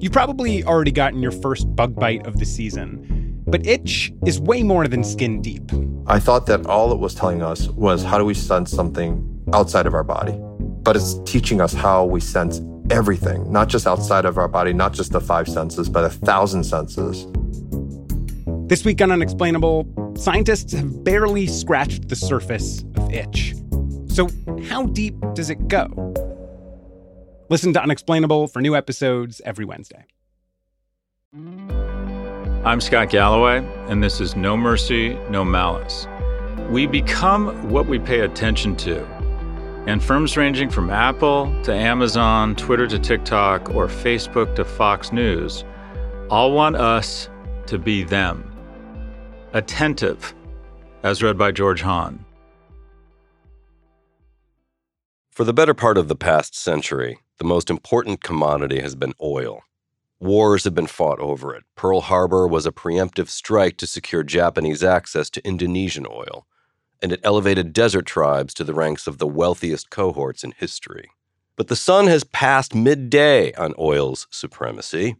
You've probably already gotten your first bug bite of the season, but itch is way more than skin deep. I thought that all it was telling us was how do we sense something outside of our body? But it's teaching us how we sense everything, not just outside of our body, not just the five senses, but a thousand senses. This week on Unexplainable, scientists have barely scratched the surface of itch. So, how deep does it go? Listen to Unexplainable for new episodes every Wednesday. I'm Scott Galloway, and this is No Mercy, No Malice. We become what we pay attention to. And firms ranging from Apple to Amazon, Twitter to TikTok, or Facebook to Fox News all want us to be them. Attentive, as read by George Hahn. For the better part of the past century, the most important commodity has been oil. Wars have been fought over it. Pearl Harbor was a preemptive strike to secure Japanese access to Indonesian oil, and it elevated desert tribes to the ranks of the wealthiest cohorts in history. But the sun has passed midday on oil's supremacy.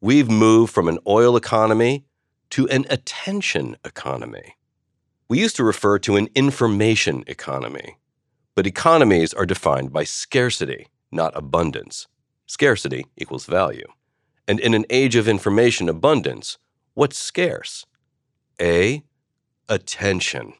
We've moved from an oil economy to an attention economy. We used to refer to an information economy, but economies are defined by scarcity not abundance. Scarcity equals value. And in an age of information abundance, what's scarce? A. Attention.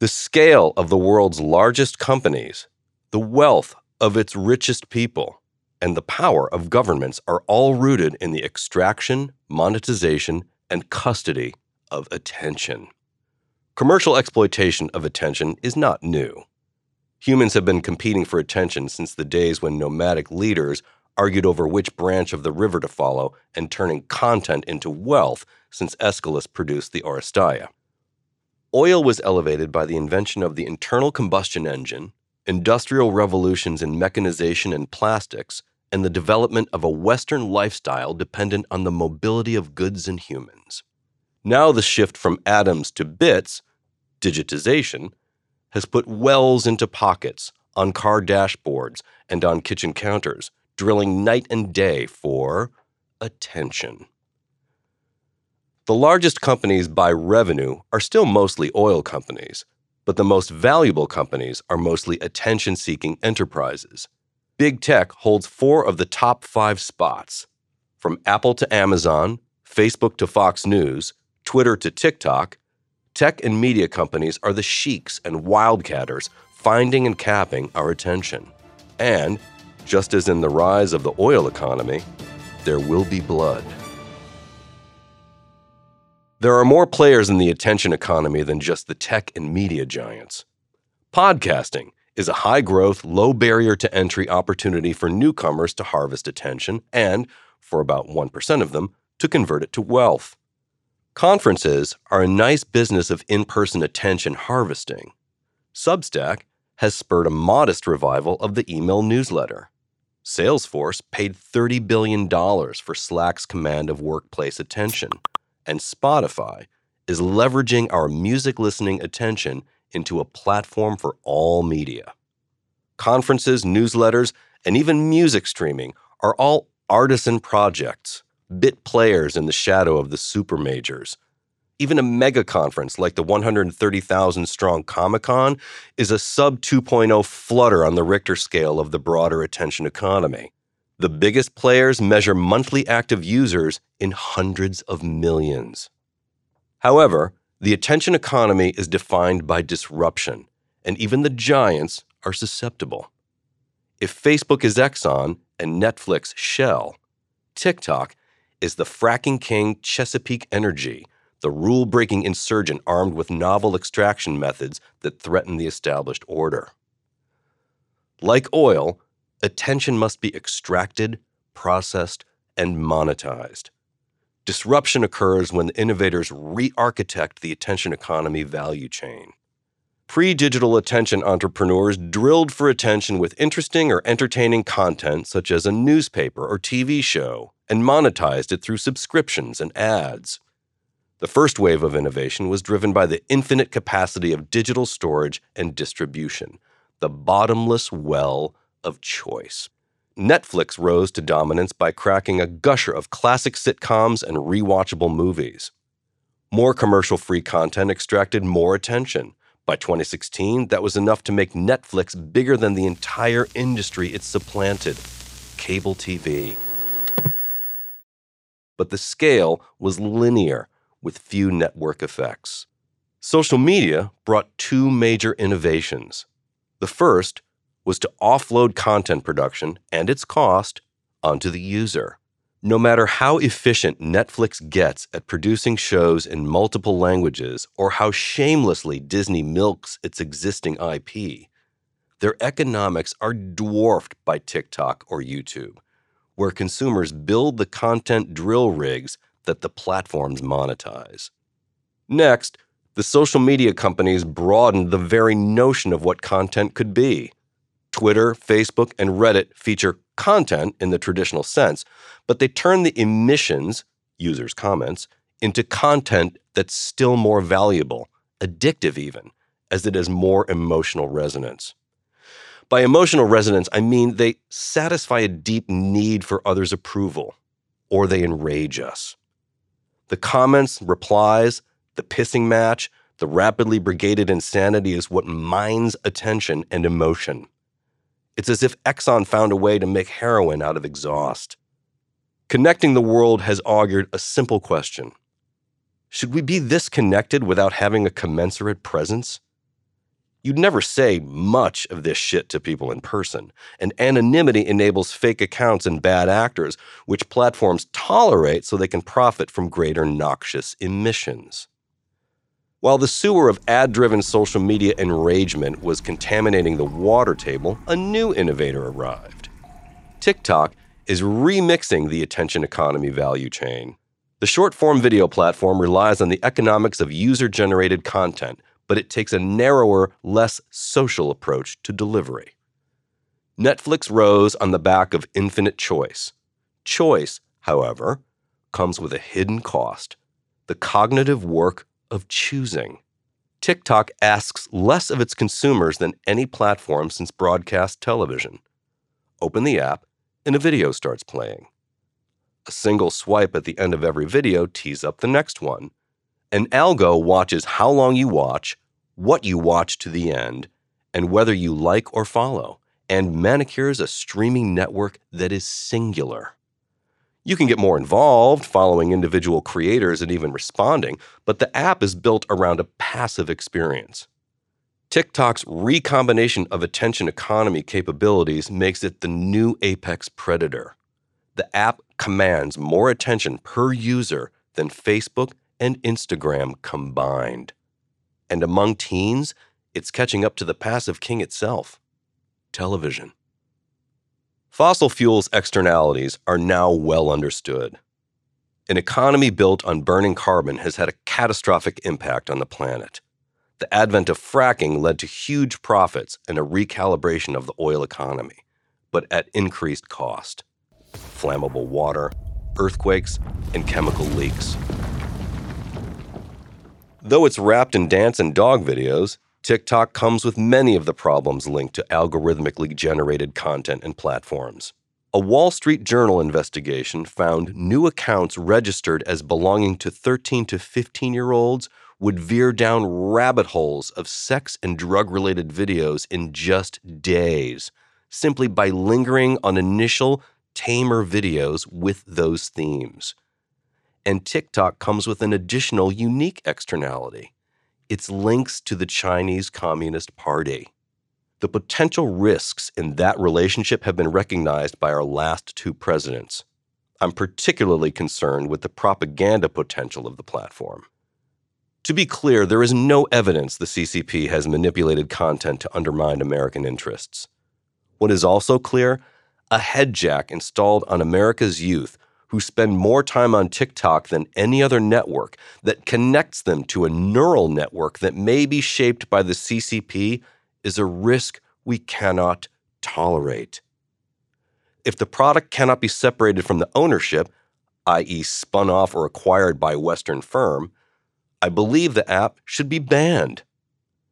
The scale of the world's largest companies, the wealth of its richest people, and the power of governments are all rooted in the extraction, monetization, and custody of attention. Commercial exploitation of attention is not new. Humans have been competing for attention since the days when nomadic leaders argued over which branch of the river to follow and turning content into wealth since Aeschylus produced the Oresteia. Oil was elevated by the invention of the internal combustion engine, industrial revolutions in mechanization and plastics, and the development of a Western lifestyle dependent on the mobility of goods and humans. Now, the shift from atoms to bits, digitization, has put wells into pockets, on car dashboards, and on kitchen counters, drilling night and day for attention. The largest companies by revenue are still mostly oil companies, but the most valuable companies are mostly attention seeking enterprises. Big tech holds four of the top five spots. From Apple to Amazon, Facebook to Fox News, Twitter to TikTok, Tech and media companies are the sheiks and wildcatters finding and capping our attention. And, just as in the rise of the oil economy, there will be blood. There are more players in the attention economy than just the tech and media giants. Podcasting is a high growth, low barrier to entry opportunity for newcomers to harvest attention and, for about 1% of them, to convert it to wealth. Conferences are a nice business of in person attention harvesting. Substack has spurred a modest revival of the email newsletter. Salesforce paid $30 billion for Slack's command of workplace attention. And Spotify is leveraging our music listening attention into a platform for all media. Conferences, newsletters, and even music streaming are all artisan projects bit players in the shadow of the super majors. Even a mega conference like the 130,000 strong Comic Con is a sub 2.0 flutter on the Richter scale of the broader attention economy. The biggest players measure monthly active users in hundreds of millions. However, the attention economy is defined by disruption, and even the giants are susceptible. If Facebook is Exxon and Netflix Shell, TikTok is the fracking king Chesapeake Energy, the rule breaking insurgent armed with novel extraction methods that threaten the established order. Like oil, attention must be extracted, processed, and monetized. Disruption occurs when the innovators re architect the attention economy value chain. Pre digital attention entrepreneurs drilled for attention with interesting or entertaining content, such as a newspaper or TV show, and monetized it through subscriptions and ads. The first wave of innovation was driven by the infinite capacity of digital storage and distribution, the bottomless well of choice. Netflix rose to dominance by cracking a gusher of classic sitcoms and rewatchable movies. More commercial free content extracted more attention. By 2016, that was enough to make Netflix bigger than the entire industry it supplanted cable TV. But the scale was linear, with few network effects. Social media brought two major innovations. The first was to offload content production and its cost onto the user. No matter how efficient Netflix gets at producing shows in multiple languages or how shamelessly Disney milks its existing IP, their economics are dwarfed by TikTok or YouTube, where consumers build the content drill rigs that the platforms monetize. Next, the social media companies broadened the very notion of what content could be. Twitter, Facebook, and Reddit feature content in the traditional sense, but they turn the emissions, users' comments, into content that's still more valuable, addictive even, as it has more emotional resonance. By emotional resonance, I mean they satisfy a deep need for others' approval, or they enrage us. The comments, replies, the pissing match, the rapidly brigaded insanity is what mines attention and emotion. It's as if Exxon found a way to make heroin out of exhaust. Connecting the world has augured a simple question Should we be this connected without having a commensurate presence? You'd never say much of this shit to people in person, and anonymity enables fake accounts and bad actors, which platforms tolerate so they can profit from greater noxious emissions. While the sewer of ad driven social media enragement was contaminating the water table, a new innovator arrived. TikTok is remixing the attention economy value chain. The short form video platform relies on the economics of user generated content, but it takes a narrower, less social approach to delivery. Netflix rose on the back of infinite choice. Choice, however, comes with a hidden cost the cognitive work of choosing. TikTok asks less of its consumers than any platform since broadcast television. Open the app, and a video starts playing. A single swipe at the end of every video tees up the next one. An algo watches how long you watch, what you watch to the end, and whether you like or follow, and manicures a streaming network that is singular. You can get more involved, following individual creators and even responding, but the app is built around a passive experience. TikTok's recombination of attention economy capabilities makes it the new apex predator. The app commands more attention per user than Facebook and Instagram combined. And among teens, it's catching up to the passive king itself television. Fossil fuels' externalities are now well understood. An economy built on burning carbon has had a catastrophic impact on the planet. The advent of fracking led to huge profits and a recalibration of the oil economy, but at increased cost flammable water, earthquakes, and chemical leaks. Though it's wrapped in dance and dog videos, TikTok comes with many of the problems linked to algorithmically generated content and platforms. A Wall Street Journal investigation found new accounts registered as belonging to 13 to 15 year olds would veer down rabbit holes of sex and drug related videos in just days, simply by lingering on initial, tamer videos with those themes. And TikTok comes with an additional unique externality its links to the Chinese Communist Party. The potential risks in that relationship have been recognized by our last two presidents. I'm particularly concerned with the propaganda potential of the platform. To be clear, there is no evidence the CCP has manipulated content to undermine American interests. What is also clear a headjack installed on America's youth who spend more time on TikTok than any other network that connects them to a neural network that may be shaped by the CCP is a risk we cannot tolerate. If the product cannot be separated from the ownership, i.e., spun off or acquired by a Western firm, I believe the app should be banned.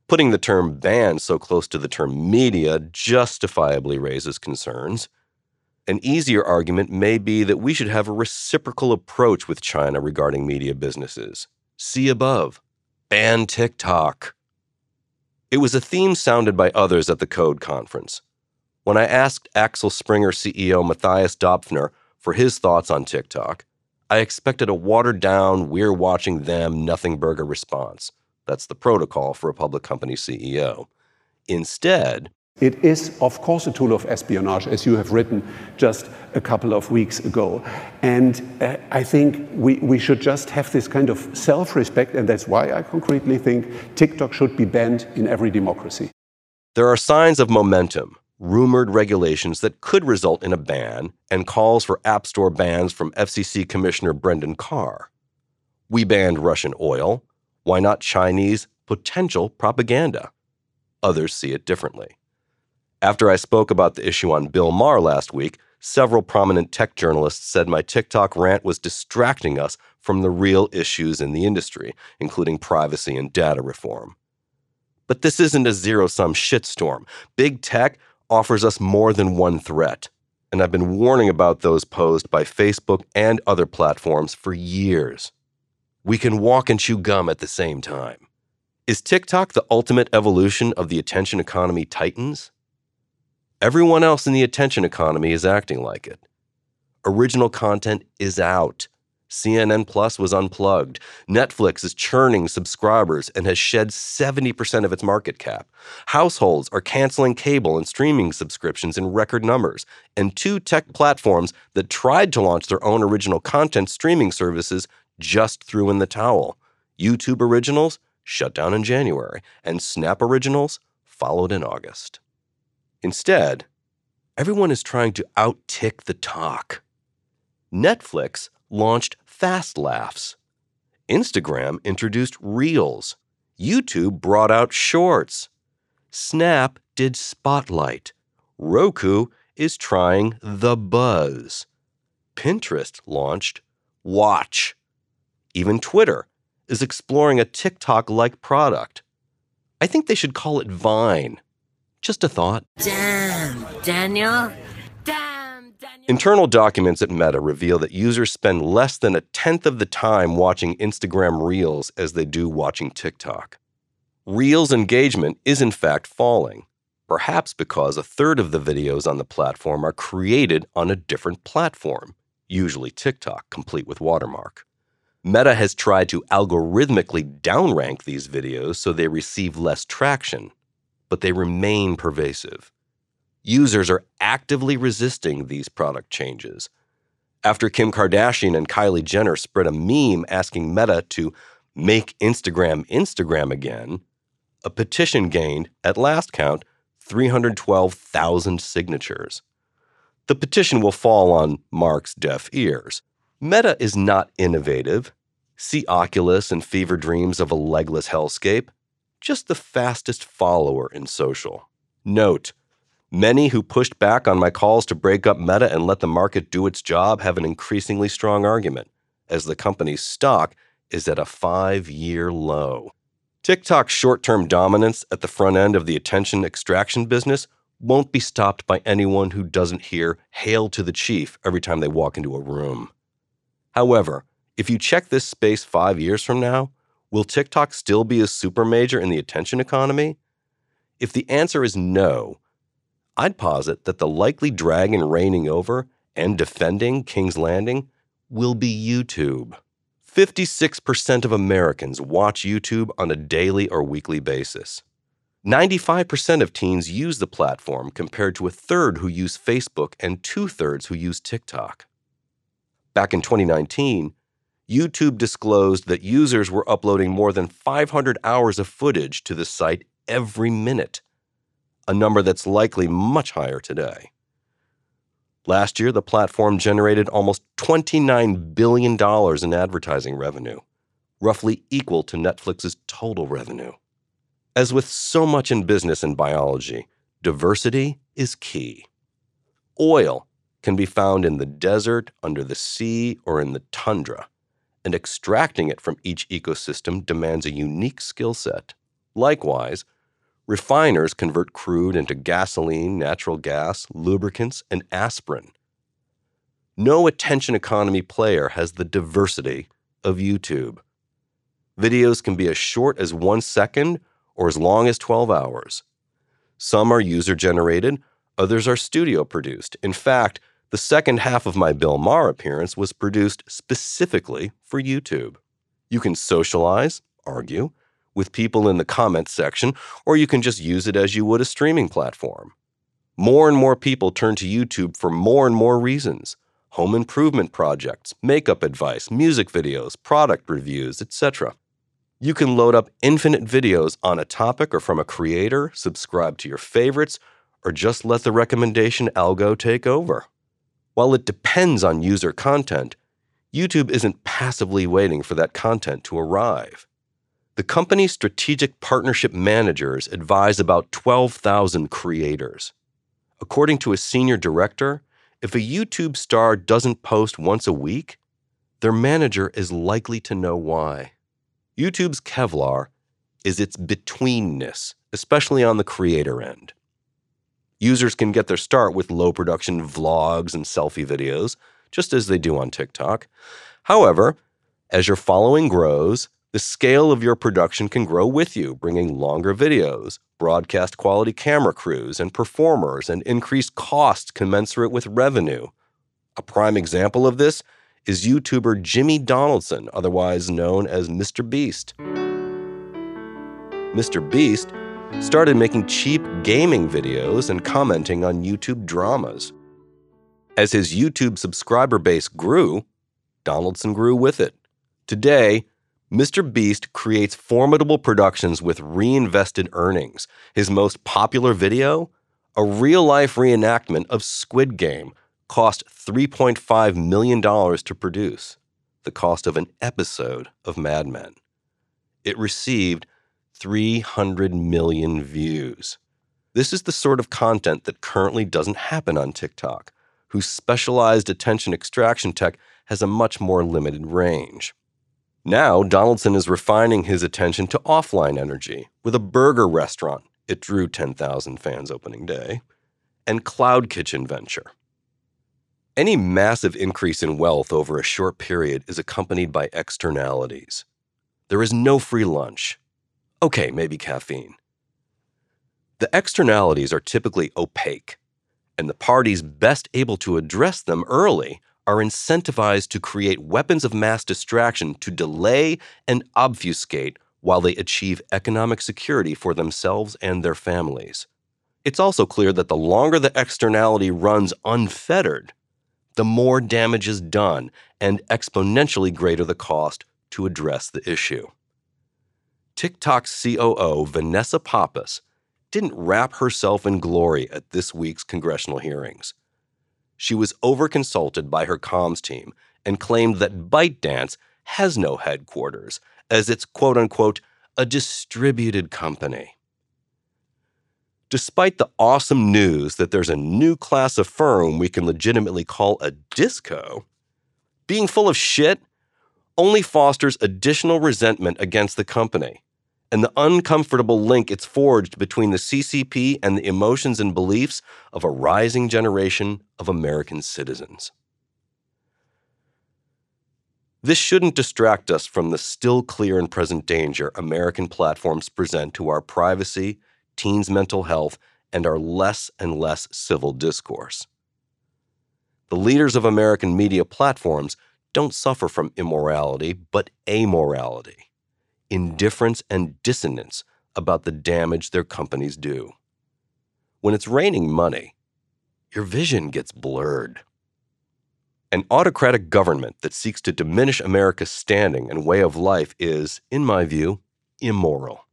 Putting the term banned so close to the term media justifiably raises concerns. An easier argument may be that we should have a reciprocal approach with China regarding media businesses. See above. Ban TikTok. It was a theme sounded by others at the Code conference. When I asked Axel Springer CEO Matthias Döpfner for his thoughts on TikTok, I expected a watered down, we're watching them, nothing burger response. That's the protocol for a public company CEO. Instead, it is, of course, a tool of espionage, as you have written just a couple of weeks ago. And uh, I think we, we should just have this kind of self respect, and that's why I concretely think TikTok should be banned in every democracy. There are signs of momentum rumored regulations that could result in a ban and calls for App Store bans from FCC Commissioner Brendan Carr. We banned Russian oil. Why not Chinese potential propaganda? Others see it differently. After I spoke about the issue on Bill Maher last week, several prominent tech journalists said my TikTok rant was distracting us from the real issues in the industry, including privacy and data reform. But this isn't a zero sum shitstorm. Big tech offers us more than one threat. And I've been warning about those posed by Facebook and other platforms for years. We can walk and chew gum at the same time. Is TikTok the ultimate evolution of the attention economy titans? Everyone else in the attention economy is acting like it. Original content is out. CNN Plus was unplugged. Netflix is churning subscribers and has shed 70% of its market cap. Households are canceling cable and streaming subscriptions in record numbers. And two tech platforms that tried to launch their own original content streaming services just threw in the towel. YouTube Originals shut down in January, and Snap Originals followed in August. Instead, everyone is trying to out-tick the talk. Netflix launched Fast Laughs. Instagram introduced Reels. YouTube brought out Shorts. Snap did Spotlight. Roku is trying The Buzz. Pinterest launched Watch. Even Twitter is exploring a TikTok like product. I think they should call it Vine. Just a thought. Damn, Daniel. Damn, Daniel. Internal documents at Meta reveal that users spend less than a tenth of the time watching Instagram Reels as they do watching TikTok. Reels engagement is in fact falling, perhaps because a third of the videos on the platform are created on a different platform, usually TikTok, complete with watermark. Meta has tried to algorithmically downrank these videos so they receive less traction, but they remain pervasive users are actively resisting these product changes. After Kim Kardashian and Kylie Jenner spread a meme asking Meta to make Instagram Instagram again, a petition gained, at last count, 312,000 signatures. The petition will fall on Mark's deaf ears. Meta is not innovative. See Oculus and fever dreams of a legless hellscape. Just the fastest follower in social. Note, Many who pushed back on my calls to break up Meta and let the market do its job have an increasingly strong argument, as the company's stock is at a five year low. TikTok's short term dominance at the front end of the attention extraction business won't be stopped by anyone who doesn't hear Hail to the Chief every time they walk into a room. However, if you check this space five years from now, will TikTok still be a super major in the attention economy? If the answer is no, I'd posit that the likely dragon reigning over and defending King's Landing will be YouTube. 56% of Americans watch YouTube on a daily or weekly basis. 95% of teens use the platform compared to a third who use Facebook and two thirds who use TikTok. Back in 2019, YouTube disclosed that users were uploading more than 500 hours of footage to the site every minute, a number that's likely much higher today. Last year, the platform generated almost $29 billion in advertising revenue, roughly equal to Netflix's total revenue. As with so much in business and biology, diversity is key. Oil can be found in the desert, under the sea, or in the tundra, and extracting it from each ecosystem demands a unique skill set. Likewise, refiners convert crude into gasoline, natural gas, lubricants, and aspirin. No attention economy player has the diversity of YouTube. Videos can be as short as one second or as long as 12 hours. Some are user generated, others are studio produced. In fact, the second half of my Bill Maher appearance was produced specifically for YouTube. You can socialize, argue, with people in the comments section, or you can just use it as you would a streaming platform. More and more people turn to YouTube for more and more reasons home improvement projects, makeup advice, music videos, product reviews, etc. You can load up infinite videos on a topic or from a creator, subscribe to your favorites, or just let the recommendation algo take over. While it depends on user content, YouTube isn't passively waiting for that content to arrive. The company's strategic partnership managers advise about 12,000 creators. According to a senior director, if a YouTube star doesn't post once a week, their manager is likely to know why. YouTube's Kevlar is its betweenness, especially on the creator end. Users can get their start with low production vlogs and selfie videos, just as they do on TikTok. However, as your following grows, the scale of your production can grow with you, bringing longer videos, broadcast quality camera crews and performers, and increased costs commensurate with revenue. A prime example of this is YouTuber Jimmy Donaldson, otherwise known as Mr. Beast. Mr. Beast started making cheap gaming videos and commenting on YouTube dramas. As his YouTube subscriber base grew, Donaldson grew with it. Today, Mr. Beast creates formidable productions with reinvested earnings. His most popular video? A real life reenactment of Squid Game, cost $3.5 million to produce, the cost of an episode of Mad Men. It received 300 million views. This is the sort of content that currently doesn't happen on TikTok, whose specialized attention extraction tech has a much more limited range. Now, Donaldson is refining his attention to offline energy with a burger restaurant. It drew 10,000 fans opening day, and Cloud Kitchen venture. Any massive increase in wealth over a short period is accompanied by externalities. There is no free lunch. Okay, maybe caffeine. The externalities are typically opaque, and the parties best able to address them early are incentivized to create weapons of mass distraction to delay and obfuscate while they achieve economic security for themselves and their families. It's also clear that the longer the externality runs unfettered, the more damage is done and exponentially greater the cost to address the issue. TikTok's COO, Vanessa Pappas, didn't wrap herself in glory at this week's congressional hearings. She was overconsulted by her comms team and claimed that ByteDance has no headquarters, as it's quote unquote a distributed company. Despite the awesome news that there's a new class of firm we can legitimately call a disco, being full of shit only fosters additional resentment against the company and the uncomfortable link it's forged between the CCP and the emotions and beliefs of a rising generation of American citizens. This shouldn't distract us from the still clear and present danger American platforms present to our privacy teens' mental health, and our less and less civil discourse. The leaders of American media platforms don't suffer from immorality, but amorality, indifference, and dissonance about the damage their companies do. When it's raining money, your vision gets blurred. An autocratic government that seeks to diminish America's standing and way of life is, in my view, immoral.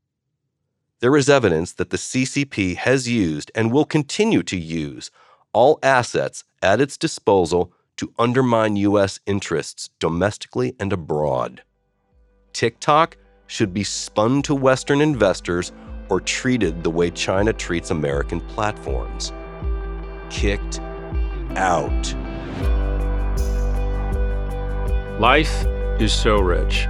There is evidence that the CCP has used and will continue to use all assets at its disposal to undermine U.S. interests domestically and abroad. TikTok should be spun to Western investors or treated the way China treats American platforms kicked out. Life is so rich.